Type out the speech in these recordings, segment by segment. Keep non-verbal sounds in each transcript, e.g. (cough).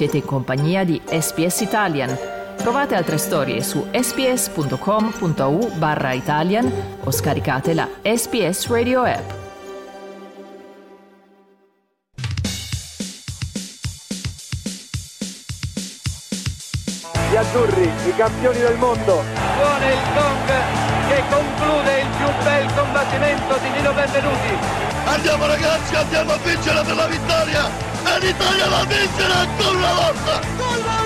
Siete in compagnia di SPS Italian. Trovate altre storie su sps.com.au barra Italian o scaricate la SPS Radio app. Gli azzurri, i campioni del mondo. Suona il gong che conclude il più bel combattimento di Nino Benvenuti. Andiamo ragazzi, andiamo a vincere per la vittoria! E l'Italia va a vincere ancora una volta!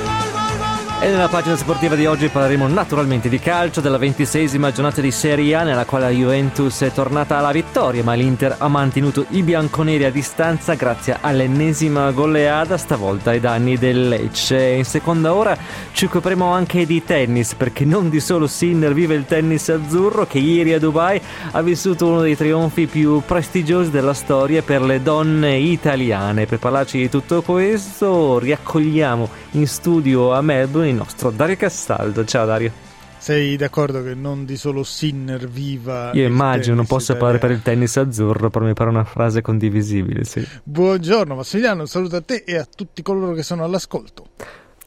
E nella pagina sportiva di oggi parleremo naturalmente di calcio, della ventiseiesima giornata di Serie A nella quale la Juventus è tornata alla vittoria, ma l'Inter ha mantenuto i bianconeri a distanza grazie all'ennesima goleada, stavolta ai danni del Lecce. In seconda ora ci occuperemo anche di tennis, perché non di solo Sinner vive il tennis azzurro, che ieri a Dubai ha vissuto uno dei trionfi più prestigiosi della storia per le donne italiane. Per parlarci di tutto questo riaccogliamo in studio a Melbourne il nostro Dario Castaldo. Ciao Dario. Sei d'accordo che non di solo Sinner viva? Io immagino, non posso parlare per il tennis azzurro, però mi pare una frase condivisibile, sì. Buongiorno Massimiliano, un saluto a te e a tutti coloro che sono all'ascolto.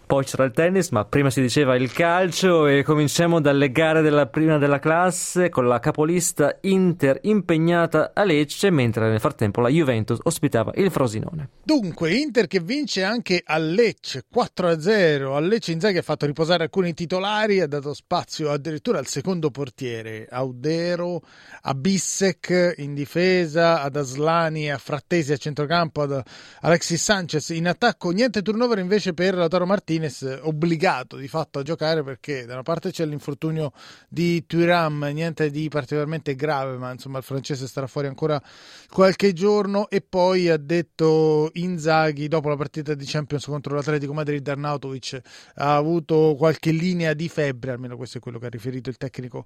Poi c'era il tennis, ma prima si diceva il calcio e cominciamo dalle gare della prima della classe con la capolista Inter impegnata a Lecce, mentre nel frattempo la Juventus ospitava il Frosinone. Dunque, Inter che vince anche a Lecce 4-0. A Lecce Inzaghi ha fatto riposare alcuni titolari, ha dato spazio addirittura al secondo portiere, Audero, a Bissek in difesa, ad Aslani, a Frattesi a centrocampo, ad Alexis Sanchez in attacco. Niente turnover invece per Lautaro Martinez Martinez obbligato di fatto a giocare perché da una parte c'è l'infortunio di Turam, niente di particolarmente grave, ma insomma il francese starà fuori ancora qualche giorno. E poi ha detto Inzaghi dopo la partita di Champions contro l'Atletico Madrid Arnautovic ha avuto qualche linea di febbre, almeno questo è quello che ha riferito il tecnico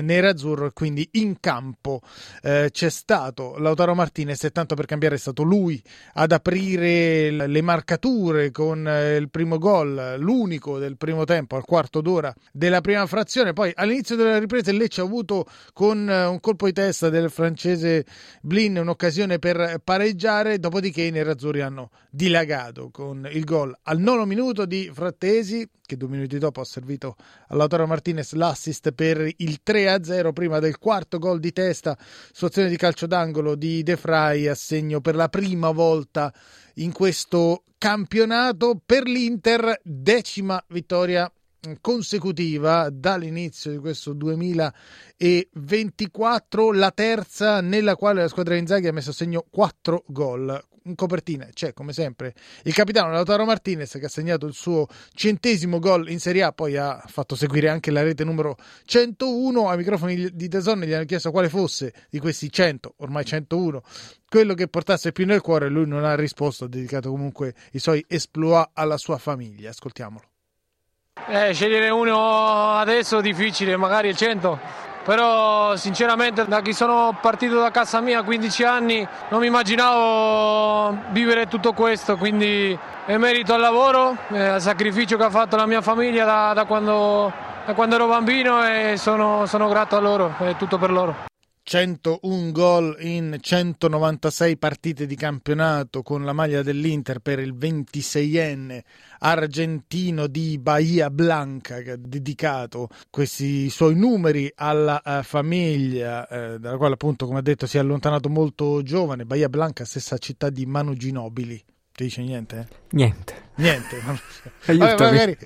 nerazzurro e quindi in campo eh, c'è stato Lautaro Martinez e tanto per cambiare è stato lui ad aprire le marcature con eh, il primo gol gol, l'unico del primo tempo al quarto d'ora della prima frazione. Poi all'inizio della ripresa il Lecce ha avuto con eh, un colpo di testa del francese Blin un'occasione per pareggiare, dopodiché i nerazzurri hanno dilagato con il gol al nono minuto di Frattesi che due minuti dopo ha servito all'Autaro Martinez l'assist per il 3-0 prima del quarto gol di testa su azione di calcio d'angolo di De Frey a segno per la prima volta in questo campionato per l'Inter, decima vittoria consecutiva dall'inizio di questo 2024, la terza nella quale la squadra Inzaghi ha messo a segno 4 gol. In copertina c'è come sempre il capitano Lautaro Martinez che ha segnato il suo centesimo gol in Serie A, poi ha fatto seguire anche la rete numero 101. Ai microfoni di Deson gli hanno chiesto quale fosse di questi 100, ormai 101, quello che portasse più nel cuore. Lui non ha risposto, ha dedicato comunque i suoi esploit alla sua famiglia. Ascoltiamolo. Eh, scegliere uno adesso è difficile, magari il 100, però sinceramente da chi sono partito da casa mia a 15 anni non mi immaginavo vivere tutto questo, quindi è merito al lavoro, eh, al sacrificio che ha fatto la mia famiglia da, da, quando, da quando, ero bambino e sono, sono grato a loro, è tutto per loro. 101 gol in 196 partite di campionato con la maglia dell'Inter per il 26enne argentino di Bahia Blanca che ha dedicato questi suoi numeri alla uh, famiglia eh, dalla quale appunto come ha detto si è allontanato molto giovane Bahia Blanca stessa città di Manu Ginobili ti dice niente? Niente. Niente. Vabbè, magari,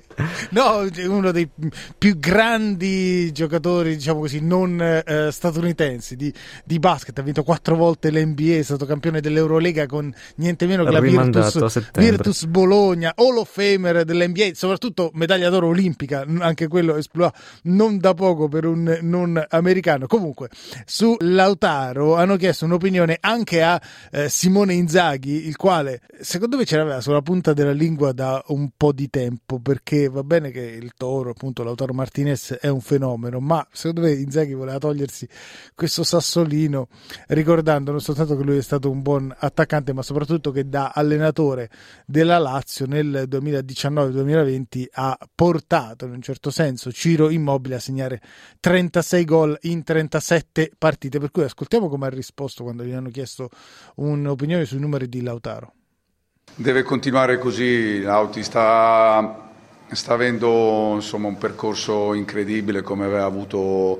no, uno dei più grandi giocatori, diciamo così, non eh, statunitensi di, di, basket. Ha vinto quattro volte l'NBA, è stato campione dell'Eurolega con niente meno che la Virtus, Virtus Bologna, Hall of Famer dell'NBA, soprattutto medaglia d'oro olimpica, anche quello esploa non da poco per un non americano. Comunque, su Lautaro hanno chiesto un'opinione anche a eh, Simone Inzaghi, il quale secondo me ce l'aveva sulla punta della lingua lingua da un po' di tempo perché va bene che il Toro, appunto Lautaro Martinez è un fenomeno, ma secondo me Inzaghi voleva togliersi questo sassolino ricordando non soltanto che lui è stato un buon attaccante, ma soprattutto che da allenatore della Lazio nel 2019-2020 ha portato in un certo senso Ciro Immobile a segnare 36 gol in 37 partite, per cui ascoltiamo come ha risposto quando gli hanno chiesto un'opinione sui numeri di Lautaro. Deve continuare così, Lauti sta, sta avendo insomma, un percorso incredibile come aveva avuto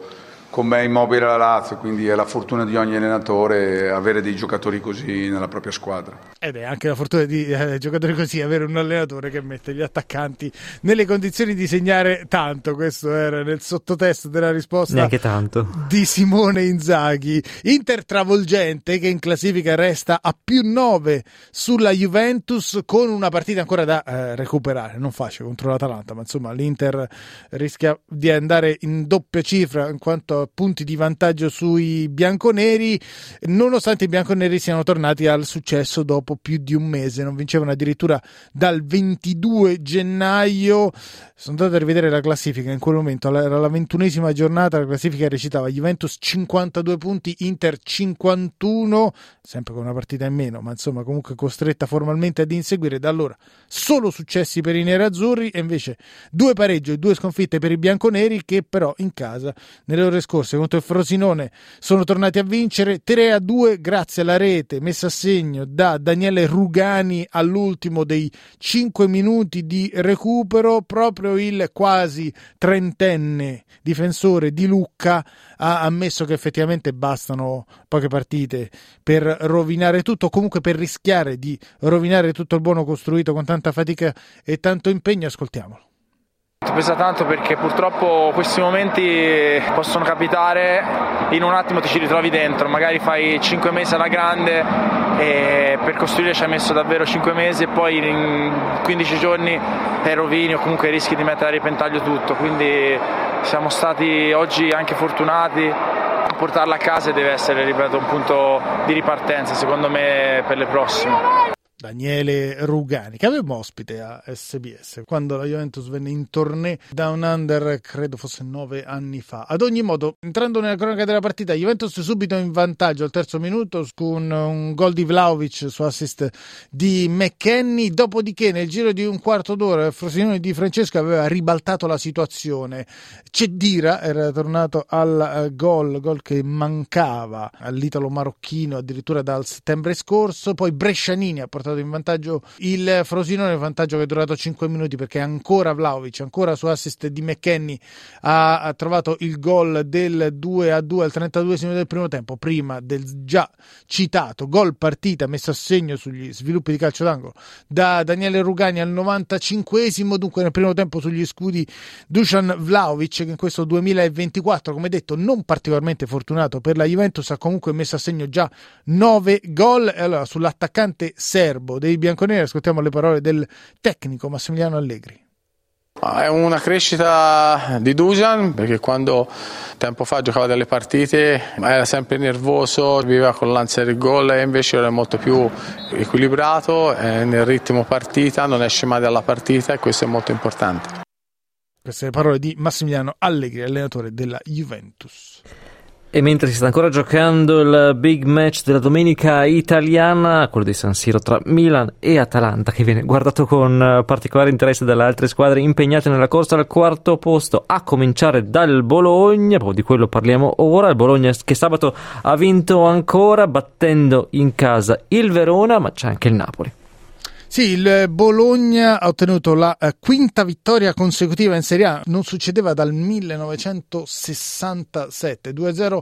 con me immobile la Lazio, quindi è la fortuna di ogni allenatore avere dei giocatori così nella propria squadra. Ed è anche la fortuna di eh, giocatori così avere un allenatore che mette gli attaccanti nelle condizioni di segnare tanto. Questo era nel sottotesto della risposta Neanche tanto. di Simone Inzaghi. Inter travolgente che in classifica resta a più 9 sulla Juventus con una partita ancora da eh, recuperare. Non facile contro l'Atalanta, ma insomma l'Inter rischia di andare in doppia cifra in quanto punti di vantaggio sui bianconeri, nonostante i bianconeri siano tornati al successo dopo più di un mese, non vincevano addirittura dal 22 gennaio. Sono andato a rivedere la classifica in quel momento, era la ventunesima giornata, la classifica recitava Juventus 52 punti, Inter 51, sempre con una partita in meno, ma insomma comunque costretta formalmente ad inseguire. Da allora solo successi per i nerazzurri e invece due pareggi e due sconfitte per i bianconeri che però in casa nelle ore scorse contro il Frosinone sono tornati a vincere 3 a 2 grazie alla rete messa a segno da Daniele Rugani all'ultimo dei 5 minuti di recupero proprio il quasi trentenne difensore di Lucca ha ammesso che effettivamente bastano poche partite per rovinare tutto, comunque per rischiare di rovinare tutto il buono costruito con tanta fatica e tanto impegno. Ascoltiamolo. Pesa tanto perché purtroppo questi momenti possono capitare, in un attimo ti ci ritrovi dentro, magari fai 5 mesi alla grande e per costruire ci hai messo davvero 5 mesi e poi in 15 giorni rovini o comunque rischi di mettere a ripentaglio tutto, quindi siamo stati oggi anche fortunati. Portarla a casa e deve essere, ripeto, un punto di ripartenza secondo me per le prossime. Daniele Rugani, che avevamo ospite a SBS quando la Juventus venne in tournée da un under, credo fosse nove anni fa. Ad ogni modo, entrando nella cronaca della partita, Juventus subito in vantaggio al terzo minuto con un gol di Vlaovic su assist di McKenny. Dopodiché, nel giro di un quarto d'ora, il Frosinone di Francesco aveva ribaltato la situazione. Cedira era tornato al uh, gol, gol che mancava all'italo marocchino addirittura dal settembre scorso. Poi Brescianini ha portato portato in vantaggio il Frosinone, vantaggio che è durato 5 minuti perché ancora Vlaovic, ancora su assist di McKenny ha, trovato il gol del 2 a 2 al 32 del primo tempo, prima del già citato gol partita messo a segno sugli sviluppi di calcio d'angolo da Daniele Rugani al 95 dunque nel primo tempo sugli scudi Dusan Vlaovic che in questo 2024 come detto non particolarmente fortunato per la Juventus ha comunque messo a segno già 9 gol. Allora sull'attaccante serbo serbo dei bianconeri, ascoltiamo le parole del tecnico Massimiliano Allegri. È una crescita di Dujan perché quando tempo fa giocava delle partite era sempre nervoso, viveva con l'ansia del gol e invece ora è molto più equilibrato, nel ritmo partita, non esce mai dalla partita e questo è molto importante. Queste le parole di Massimiliano Allegri, allenatore della Juventus. E mentre si sta ancora giocando il big match della domenica italiana, quello di San Siro tra Milan e Atalanta, che viene guardato con eh, particolare interesse dalle altre squadre impegnate nella corsa al quarto posto, a cominciare dal Bologna, proprio di quello parliamo ora, il Bologna che sabato ha vinto ancora battendo in casa il Verona, ma c'è anche il Napoli. Sì, il Bologna ha ottenuto la eh, quinta vittoria consecutiva in Serie A, non succedeva dal 1967, 2-0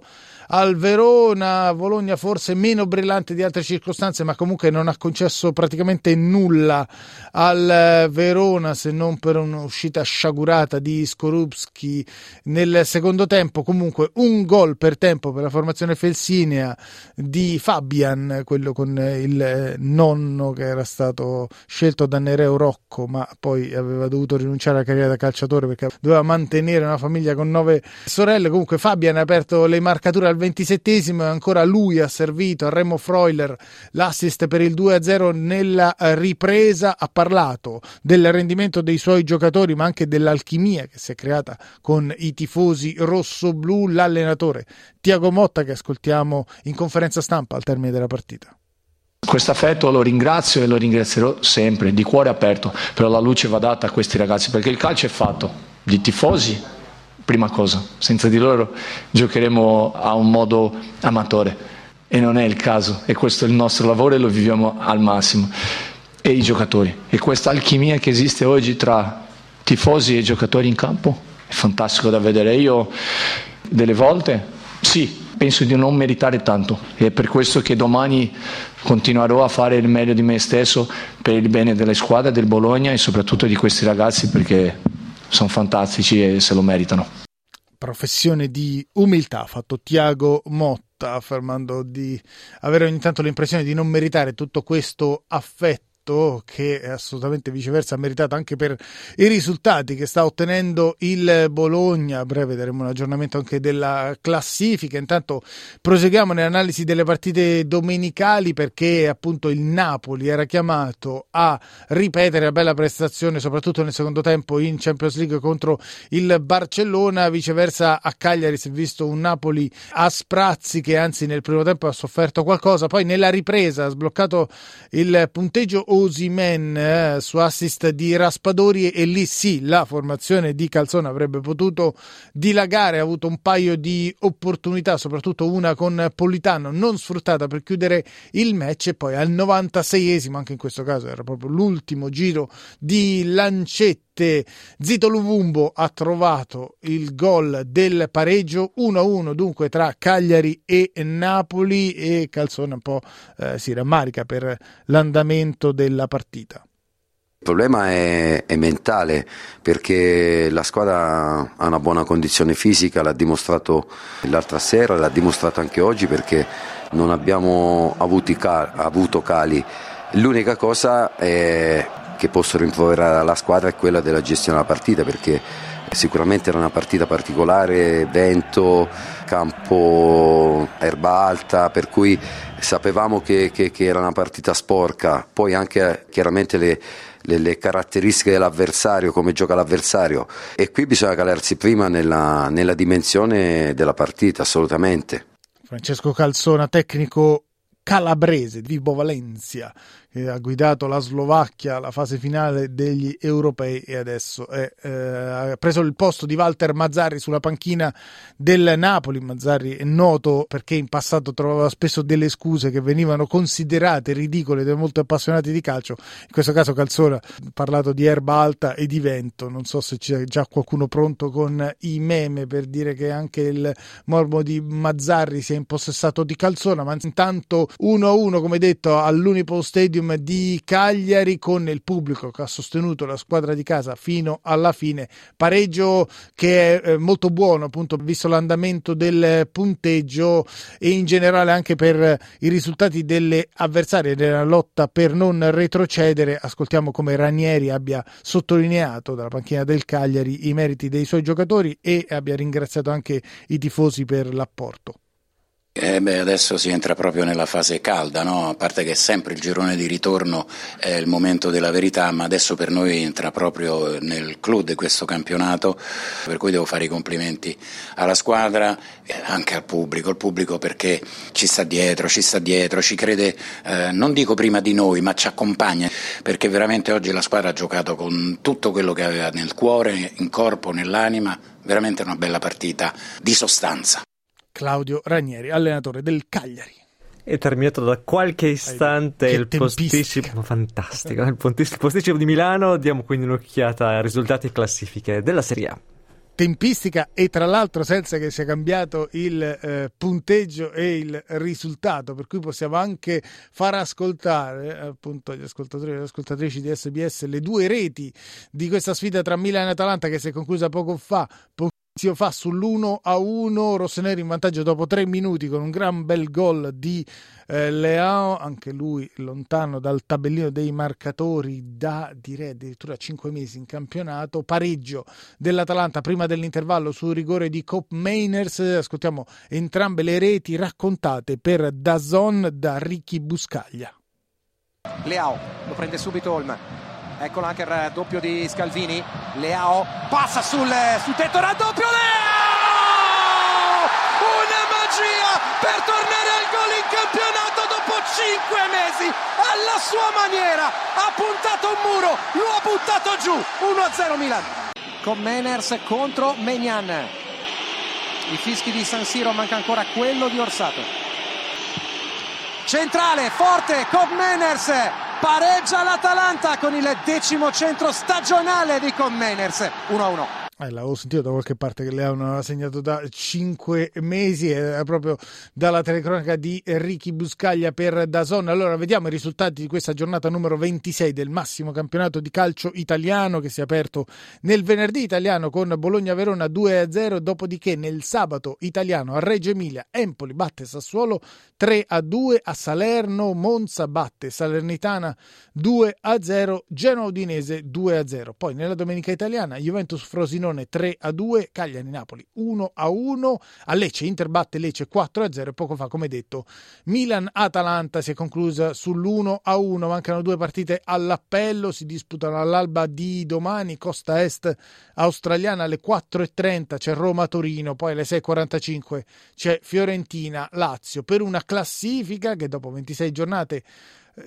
al Verona, Bologna forse meno brillante di altre circostanze, ma comunque non ha concesso praticamente nulla al eh, Verona se non per un'uscita sciagurata di Skorupski nel secondo tempo, comunque un gol per tempo per la formazione felsinea di Fabian, quello con il eh, nonno che era stato scelto da Nereo Rocco, ma poi aveva dovuto rinunciare alla carriera da calciatore perché doveva mantenere una famiglia con nove sorelle. Comunque Fabian ha aperto le marcature al 27esimo e ancora lui ha servito a Remo Freuler l'assist per il 2-0 nella ripresa. Ha parlato del rendimento dei suoi giocatori, ma anche dell'alchimia che si è creata con i tifosi rosso-blu. L'allenatore Tiago Motta, che ascoltiamo in conferenza stampa al termine della partita. Questo affetto lo ringrazio e lo ringrazierò sempre, di cuore aperto, però la luce va data a questi ragazzi perché il calcio è fatto di tifosi, prima cosa, senza di loro giocheremo a un modo amatore e non è il caso e questo è il nostro lavoro e lo viviamo al massimo. e i giocatori. E questa alchimia che esiste oggi tra tifosi e giocatori in campo è fantastico da vedere. Io delle volte sì, penso di non meritare tanto e è per questo che domani continuerò a fare il meglio di me stesso per il bene della squadra, del Bologna e soprattutto di questi ragazzi perché sono fantastici e se lo meritano. Professione di umiltà ha fatto Tiago Motta affermando di avere ogni tanto l'impressione di non meritare tutto questo affetto fatto che assolutamente viceversa ha meritato anche per i risultati che sta ottenendo il Bologna. A breve daremo un aggiornamento anche della classifica. Intanto proseguiamo nell'analisi delle partite domenicali perché appunto il Napoli era chiamato a ripetere la bella prestazione soprattutto nel secondo tempo in Champions League contro il Barcellona. Viceversa a Cagliari si è visto un Napoli a sprazzi che anzi nel primo tempo ha sofferto qualcosa, poi nella ripresa ha sbloccato il punteggio Osimen eh, su assist di Raspadori e lì sì la formazione di Calzone avrebbe potuto dilagare, ha avuto un paio di opportunità, soprattutto una con Politano non sfruttata per chiudere il match e poi al 96esimo, anche in questo caso era proprio l'ultimo giro di Lancetti Zito Luvumbo ha trovato il gol del pareggio 1-1 dunque tra Cagliari e Napoli e Calzone un po' eh, si rammarica per l'andamento della partita. Il problema è, è, mentale perché la squadra ha una buona condizione fisica, l'ha dimostrato l'altra sera, l'ha dimostrato anche oggi perché non abbiamo cal- avuto cali. L'unica cosa è che posso rimproverare alla squadra è quella della gestione della partita perché sicuramente era una partita particolare, vento, campo, erba alta, per cui sapevamo che, che, che era una partita sporca, poi anche chiaramente le, le, le, caratteristiche dell'avversario, come gioca l'avversario. E qui bisogna calarsi prima nella, nella dimensione della partita, assolutamente. Francesco Calzona, tecnico calabrese, Vibo Valencia, che ha guidato la Slovacchia alla fase finale degli europei e adesso è, eh, ha preso il posto di Walter Mazzarri sulla panchina del Napoli. Mazzarri è noto perché in passato trovava spesso delle scuse che venivano considerate ridicole dai molto appassionati di calcio. In questo caso Calzona ha parlato di erba alta e di vento. Non so se c'è già qualcuno pronto con i meme per dire che anche il morbo di Mazzarri si è impossessato di Calzona, ma intanto 1-1 come detto all'Unipo Stadium Stadium di Cagliari con il pubblico che ha sostenuto la squadra di casa fino alla fine. Pareggio che è eh, molto buono, appunto, visto l'andamento del punteggio e in generale anche per i risultati delle avversarie della lotta per non retrocedere. Ascoltiamo come Ranieri abbia sottolineato dalla panchina del Cagliari i meriti dei suoi giocatori e abbia ringraziato anche i tifosi per l'apporto. Eh beh, adesso si entra proprio nella fase calda, no? a parte che sempre il girone di ritorno è il momento della verità, ma adesso per noi entra proprio nel clou di questo campionato, per cui devo fare i complimenti alla squadra e anche al pubblico, il pubblico perché ci sta dietro, ci sta dietro, ci crede, eh, non dico prima di noi, ma ci accompagna, perché veramente oggi la squadra ha giocato con tutto quello che aveva nel cuore, in corpo, nell'anima, veramente una bella partita di sostanza. Claudio Ranieri, allenatore del Cagliari. È terminato da qualche istante il posticipo fantastico, il posticipo di Milano. Diamo quindi un'occhiata ai risultati e classifiche della Serie A tempistica e tra l'altro senza che sia cambiato il eh, punteggio e il risultato, per cui possiamo anche far ascoltare appunto agli ascoltatori e alle ascoltatrici di SBS le due reti di questa sfida tra Milan e Atalanta che si è conclusa poco fa. Po- fa sull'1 a 1 Rossoneri in vantaggio dopo tre minuti con un gran bel gol di eh, Leao anche lui lontano dal tabellino dei marcatori da direi addirittura 5 mesi in campionato. Pareggio dell'Atalanta prima dell'intervallo sul rigore di Cop Mainers ascoltiamo entrambe le reti raccontate per Dazon da Ricky Buscaglia. Leao lo prende subito Olm Eccolo anche il doppio di Scalvini. Leao passa sul, sul tetto, raddoppio Leao! Una magia per tornare al gol in campionato dopo 5 mesi. Alla sua maniera ha puntato un muro, lo ha buttato giù. 1-0 Milan. Con Meners contro Megnan. I fischi di San Siro manca ancora quello di Orsato. Centrale, forte, Cop Meners pareggia l'Atalanta con il decimo centro stagionale di Comeners 1-1 eh, l'avevo sentito da qualche parte che Leao aveva segnato da cinque mesi, era proprio dalla telecronaca di Ricky Buscaglia per Dazon. Allora vediamo i risultati di questa giornata numero 26 del massimo campionato di calcio italiano che si è aperto nel venerdì italiano con Bologna-Verona 2-0, dopodiché nel sabato italiano a Reggio Emilia Empoli batte Sassuolo 3-2, a Salerno Monza batte Salernitana 2-0, Genoa Udinese 2-0. Poi nella domenica italiana Juventus Frosinone Frosinone 3 a 2, Cagliari Napoli 1 a 1, a Lecce Inter batte Lecce 4 a 0 e poco fa come detto Milan Atalanta si è conclusa sull'1 a 1, mancano due partite all'appello, si disputano all'alba di domani Costa Est australiana alle 4.30 c'è Roma Torino, poi alle 6.45 c'è Fiorentina Lazio per una classifica che dopo 26 giornate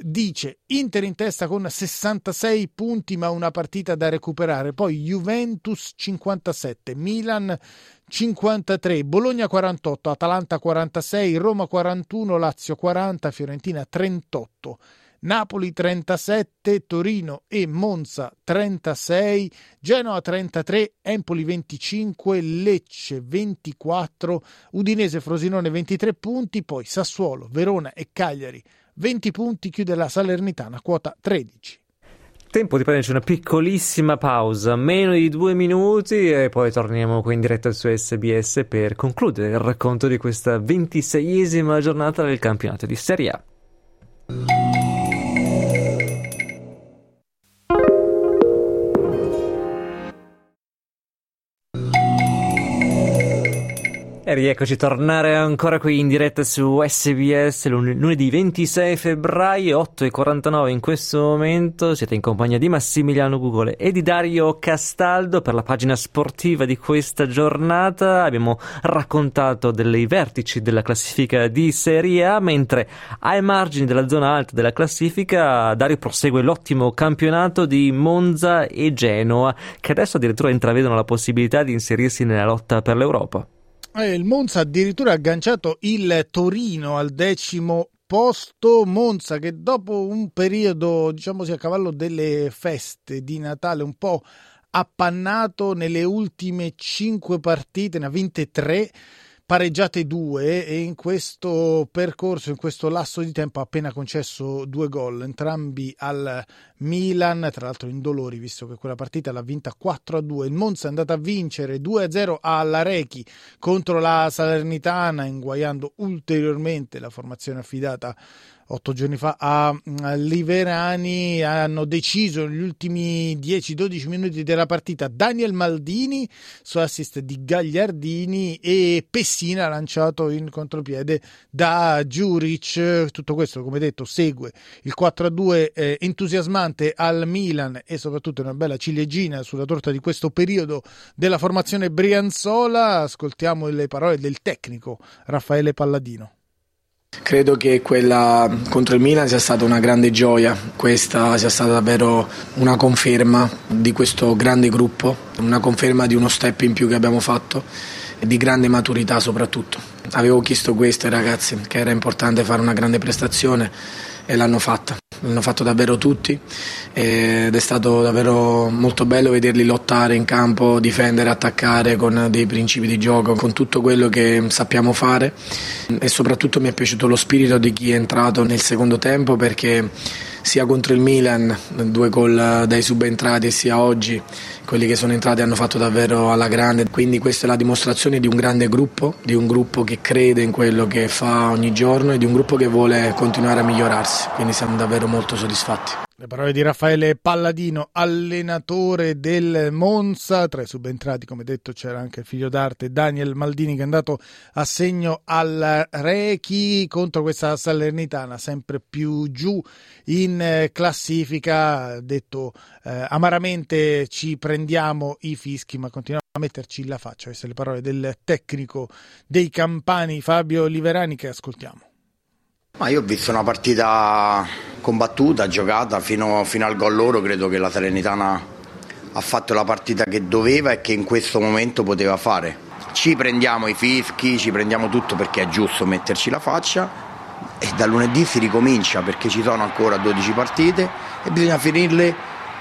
dice Inter in testa con 66 punti ma una partita da recuperare, poi Juventus 57, Milan 53, Bologna 48, Atalanta 46, Roma 41, Lazio 40, Fiorentina 38. Napoli 37, Torino e Monza 36, Genoa 33, Empoli 25, Lecce 24, Udinese Frosinone 23 punti, poi Sassuolo, Verona e Cagliari 20 punti chiude la Salernitana, quota 13. Tempo di prenderci una piccolissima pausa, meno di due minuti, e poi torniamo qui in diretta su SBS per concludere il racconto di questa ventiseiesima giornata del campionato di Serie A. rieccoci tornare ancora qui in diretta su SBS lunedì 26 febbraio 8.49 in questo momento siete in compagnia di Massimiliano Gugole e di Dario Castaldo per la pagina sportiva di questa giornata abbiamo raccontato dei vertici della classifica di Serie A mentre ai margini della zona alta della classifica Dario prosegue l'ottimo campionato di Monza e Genoa che adesso addirittura intravedono la possibilità di inserirsi nella lotta per l'Europa. Eh, il Monza addirittura ha agganciato il Torino al decimo posto. Monza che dopo un periodo, diciamo a cavallo delle feste di Natale, un po' appannato nelle ultime cinque partite, ne ha vinte tre pareggiate due e in questo percorso, in questo lasso di tempo ha appena concesso due gol, entrambi al Milan, tra l'altro in dolori visto che quella partita l'ha vinta 4-2. Il Monza è andato a vincere 2-0 alla Rechi contro la Salernitana, inguaiando ulteriormente la formazione affidata otto giorni fa a Liverani hanno deciso negli ultimi 10-12 minuti della partita Daniel Maldini su assist di Gagliardini e Pessina lanciato in contropiede da Giuric tutto questo come detto segue il 4-2 eh, entusiasmante al Milan e soprattutto una bella ciliegina sulla torta di questo periodo della formazione Brianzola. Ascoltiamo le parole del tecnico Raffaele Palladino Credo che quella contro il Milan sia stata una grande gioia, questa sia stata davvero una conferma di questo grande gruppo, una conferma di uno step in più che abbiamo fatto e di grande maturità soprattutto. Avevo chiesto questo ai ragazzi, che era importante fare una grande prestazione e l'hanno fatta l'hanno fatto davvero tutti ed è stato davvero molto bello vederli lottare in campo, difendere, attaccare con dei principi di gioco, con tutto quello che sappiamo fare. E soprattutto mi è piaciuto lo spirito di chi è entrato nel secondo tempo perché sia contro il Milan, due gol dai subentrati, sia oggi quelli che sono entrati hanno fatto davvero alla grande, quindi questa è la dimostrazione di un grande gruppo, di un gruppo che crede in quello che fa ogni giorno e di un gruppo che vuole continuare a migliorarsi, quindi siamo davvero molto soddisfatti. Le parole di Raffaele Palladino, allenatore del Monza. Tra i subentrati, come detto, c'era anche il figlio d'arte Daniel Maldini che è andato a segno al Rechi contro questa Salernitana, sempre più giù in classifica. Detto eh, amaramente, ci prendiamo i fischi, ma continuiamo a metterci la faccia. Queste le parole del tecnico dei Campani, Fabio Liverani, che ascoltiamo. Ma io ho visto una partita combattuta, giocata fino, fino al gol loro, credo che la Salernitana ha fatto la partita che doveva e che in questo momento poteva fare. Ci prendiamo i fischi, ci prendiamo tutto perché è giusto metterci la faccia, e da lunedì si ricomincia perché ci sono ancora 12 partite e bisogna finirle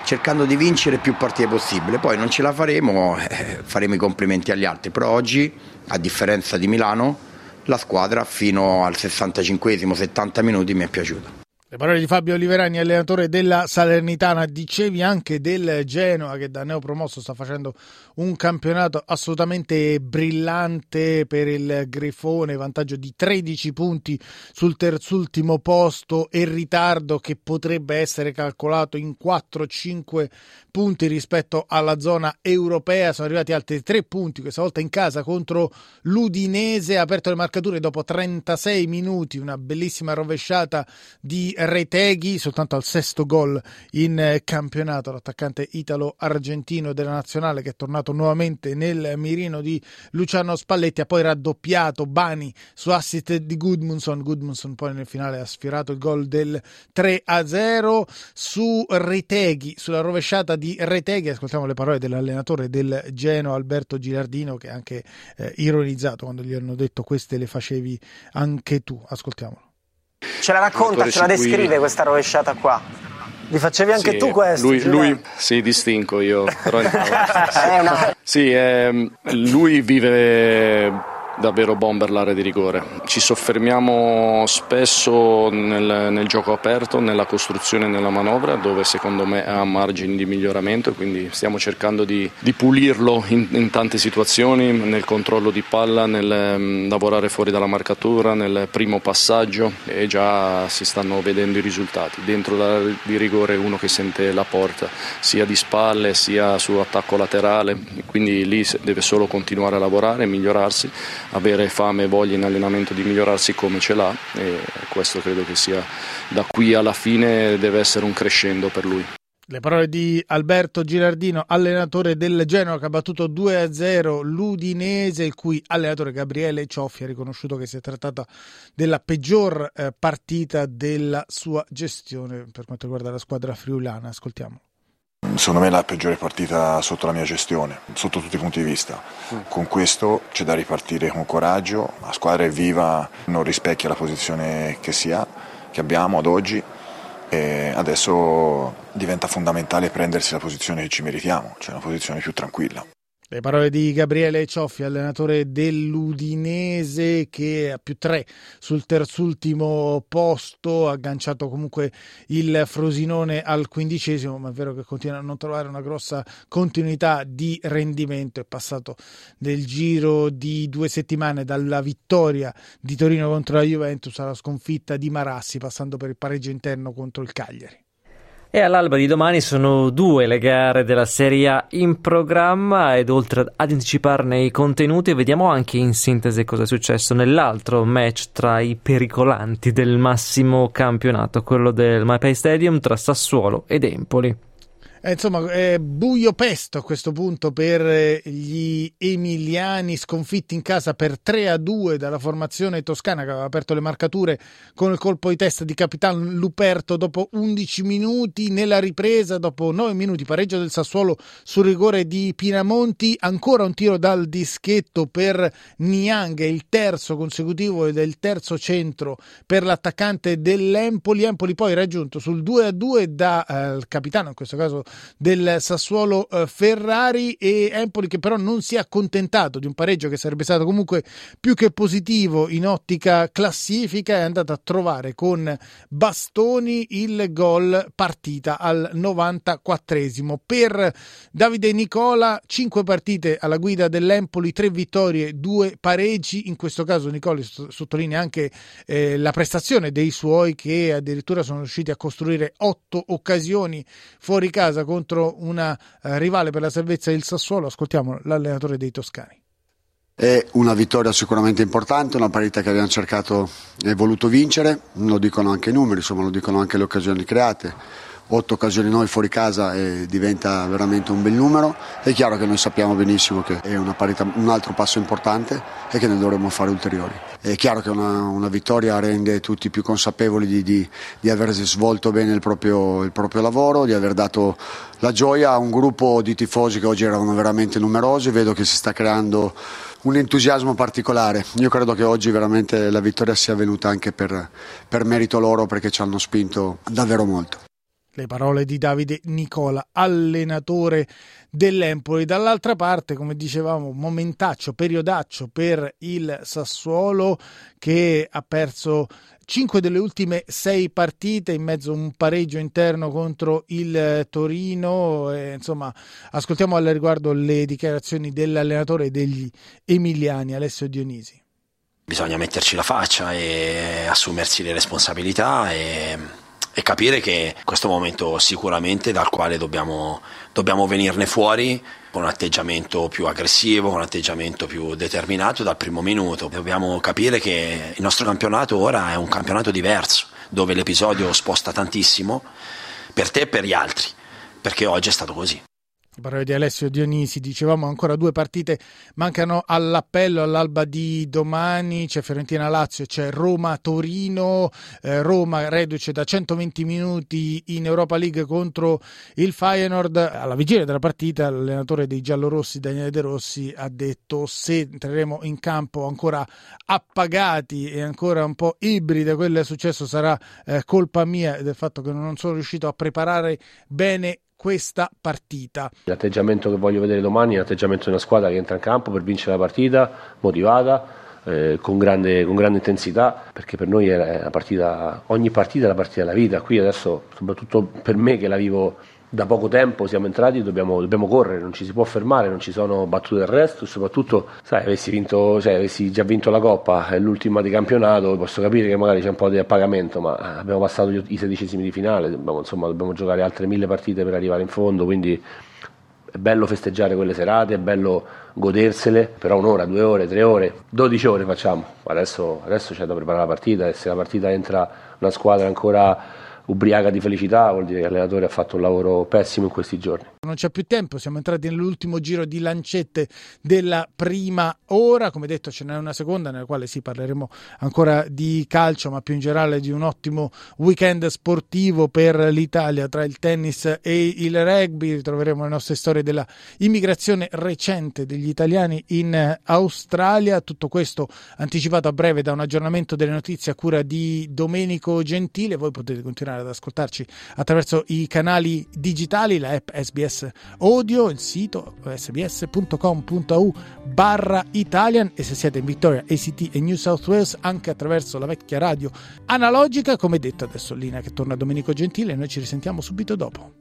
cercando di vincere più partite possibile. Poi non ce la faremo, eh, faremo i complimenti agli altri, però oggi, a differenza di Milano, la squadra fino al 65-70 minuti mi è piaciuta. Le parole di Fabio Oliverani, allenatore della Salernitana, dicevi anche del Genoa che da neopromosso sta facendo un campionato assolutamente brillante per il Grifone, vantaggio di 13 punti sul terzultimo posto e ritardo che potrebbe essere calcolato in 4-5 punti rispetto alla zona europea, sono arrivati altri 3 punti, questa volta in casa contro l'Udinese, ha aperto le marcature dopo 36 minuti, una bellissima rovesciata di Reteghi, soltanto al sesto gol in campionato, l'attaccante italo-argentino della nazionale che è tornato nuovamente nel mirino di Luciano Spalletti, ha poi raddoppiato Bani su assist di Goodmanson, Goodmanson poi nel finale ha sfiorato il gol del 3-0 su Reteghi, sulla rovesciata di Reteghi, ascoltiamo le parole dell'allenatore del Genoa Alberto Gilardino che ha anche eh, ironizzato quando gli hanno detto queste le facevi anche tu, ascoltiamolo. Ce la racconta, ce la descrive questa rovesciata qua. Li facevi anche sì, tu questo? Lui, lui sì, distinco io. Però (laughs) una... Sì, eh, lui vive davvero bomber l'area di rigore. Ci soffermiamo spesso nel, nel, gioco aperto, nella costruzione e nella manovra, dove secondo me ha margini di miglioramento, quindi stiamo cercando di, di pulirlo in, in, tante situazioni, nel controllo di palla, nel um, lavorare fuori dalla marcatura, nel primo passaggio e già si stanno vedendo i risultati. Dentro l'area di rigore uno che sente la porta, sia di spalle sia su attacco laterale, quindi lì deve solo continuare a lavorare e migliorarsi avere fame e voglia in allenamento di migliorarsi come ce l'ha e questo credo che sia da qui alla fine deve essere un crescendo per lui. Le parole di Alberto Girardino, allenatore del Genoa che ha battuto 2-0 l'Udinese, il cui allenatore Gabriele Cioffi ha riconosciuto che si è trattata della peggior eh, partita della sua gestione per quanto riguarda la squadra friulana. Ascoltiamo. Secondo me è la peggiore partita sotto la mia gestione, sotto tutti i punti di vista. Con questo c'è da ripartire con coraggio, la squadra è viva, non rispecchia la posizione che si ha, che abbiamo ad oggi e adesso diventa fondamentale prendersi la posizione che ci meritiamo, cioè una posizione più tranquilla. Le parole di Gabriele Cioffi, allenatore dell'Udinese che a più tre sul terzultimo posto, ha agganciato comunque il Frosinone al quindicesimo, ma è vero che continua a non trovare una grossa continuità di rendimento, è passato nel giro di due settimane dalla vittoria di Torino contro la Juventus alla sconfitta di Marassi, passando per il pareggio interno contro il Cagliari. E all'alba di domani sono due le gare della Serie A in programma ed oltre ad anticiparne i contenuti vediamo anche in sintesi cosa è successo nell'altro match tra i pericolanti del massimo campionato, quello del MyPay Stadium tra Sassuolo ed Empoli. Eh, insomma, è buio pesto a questo punto per eh, gli emiliani sconfitti in casa per 3 a 2 dalla formazione toscana che aveva aperto le marcature con il colpo di testa di Capitan Luperto dopo 11 minuti. Nella ripresa, dopo 9 minuti, pareggio del Sassuolo sul rigore di Pinamonti. Ancora un tiro dal dischetto per Niang, il terzo consecutivo ed è il terzo centro per l'attaccante dell'Empoli. Empoli poi raggiunto sul 2 a 2 dal eh, capitano, in questo caso del Sassuolo eh, Ferrari e Empoli che però non si è accontentato di un pareggio che sarebbe stato comunque più che positivo in ottica classifica è andato a trovare con bastoni il gol partita al 94esimo per Davide Nicola 5 partite alla guida dell'Empoli 3 vittorie 2 pareggi in questo caso Nicoli sottolinea anche eh, la prestazione dei suoi che addirittura sono riusciti a costruire 8 occasioni fuori casa contro una eh, rivale per la salvezza del Sassuolo. Ascoltiamo l'allenatore dei Toscani. È una vittoria sicuramente importante, una partita che abbiamo cercato e voluto vincere, lo dicono anche i numeri, insomma lo dicono anche le occasioni create. otto occasioni noi fuori casa e diventa veramente un bel numero. È chiaro che noi sappiamo benissimo che è parità, un altro passo importante e che ne dovremmo fare ulteriori. È chiaro che una, una vittoria rende tutti più consapevoli di, di, di aver svolto bene il proprio, il proprio lavoro, di aver dato la gioia a un gruppo di tifosi che oggi erano veramente numerosi. Vedo che si sta creando un entusiasmo particolare. Io credo che oggi veramente la vittoria sia venuta anche per, per merito loro perché ci hanno spinto davvero molto. Le parole di Davide Nicola, allenatore dell'Empoli. Dall'altra parte, come dicevamo, momentaccio, periodaccio per il Sassuolo che ha perso 5 delle ultime 6 partite in mezzo a un pareggio interno contro il Torino. E, insomma, ascoltiamo al riguardo le dichiarazioni dell'allenatore degli emiliani, Alessio Dionisi. Bisogna metterci la faccia e assumersi le responsabilità e e capire che questo è un momento sicuramente dal quale dobbiamo, dobbiamo venirne fuori con un atteggiamento più aggressivo, con un atteggiamento più determinato dal primo minuto. Dobbiamo capire che il nostro campionato ora è un campionato diverso, dove l'episodio sposta tantissimo per te e per gli altri, perché oggi è stato così. Parole di Alessio Dionisi, dicevamo ancora due partite mancano all'appello all'alba di domani, c'è Fiorentina-Lazio, c'è Roma-Torino, eh, Roma reduce da 120 minuti in Europa League contro il Feyenoord, alla vigilia della partita l'allenatore dei giallorossi Daniele De Rossi ha detto se entreremo in campo ancora appagati e ancora un po' ibride quello è successo sarà eh, colpa mia del fatto che non sono riuscito a preparare bene questa partita. L'atteggiamento che voglio vedere domani è l'atteggiamento di una squadra che entra in campo per vincere la partita, motivata, eh, con, grande, con, grande, intensità, perché per noi è partita, ogni partita è la partita della vita. Qui adesso, soprattutto per me che la vivo da poco tempo siamo entrati, dobbiamo, dobbiamo, correre, non ci si può fermare, non ci sono battute d'arresto, soprattutto se avessi, cioè, avessi già vinto la Coppa, è l'ultima di campionato, posso capire che magari c'è un po' di appagamento, ma abbiamo passato i sedicesimi di finale, dobbiamo, insomma, dobbiamo giocare altre mille partite per arrivare in fondo, quindi è bello festeggiare quelle serate, è bello godersele, però un'ora, due ore, tre ore, dodici ore facciamo, adesso, adesso c'è da preparare la partita e se la partita entra una squadra ancora ubriaca di felicità, vuol dire che l'allenatore ha fatto un lavoro pessimo in questi giorni. Non c'è più tempo, siamo entrati nell'ultimo giro di lancette della prima ora, come detto ce n'è una seconda nella quale sì parleremo ancora di calcio, ma più in generale di un ottimo weekend sportivo per l'Italia tra il tennis e il rugby, ritroveremo le nostre storie della immigrazione recente degli italiani in Australia, tutto questo anticipato a breve da un aggiornamento delle notizie a cura di Domenico Gentile, voi potete continuare ad ascoltarci attraverso i canali digitali, la app SBS Audio, il sito sbs.com.au barra Italian e se siete in Victoria, ACT e New South Wales anche attraverso la vecchia radio analogica, come detto adesso linea che torna Domenico Gentile, noi ci risentiamo subito dopo.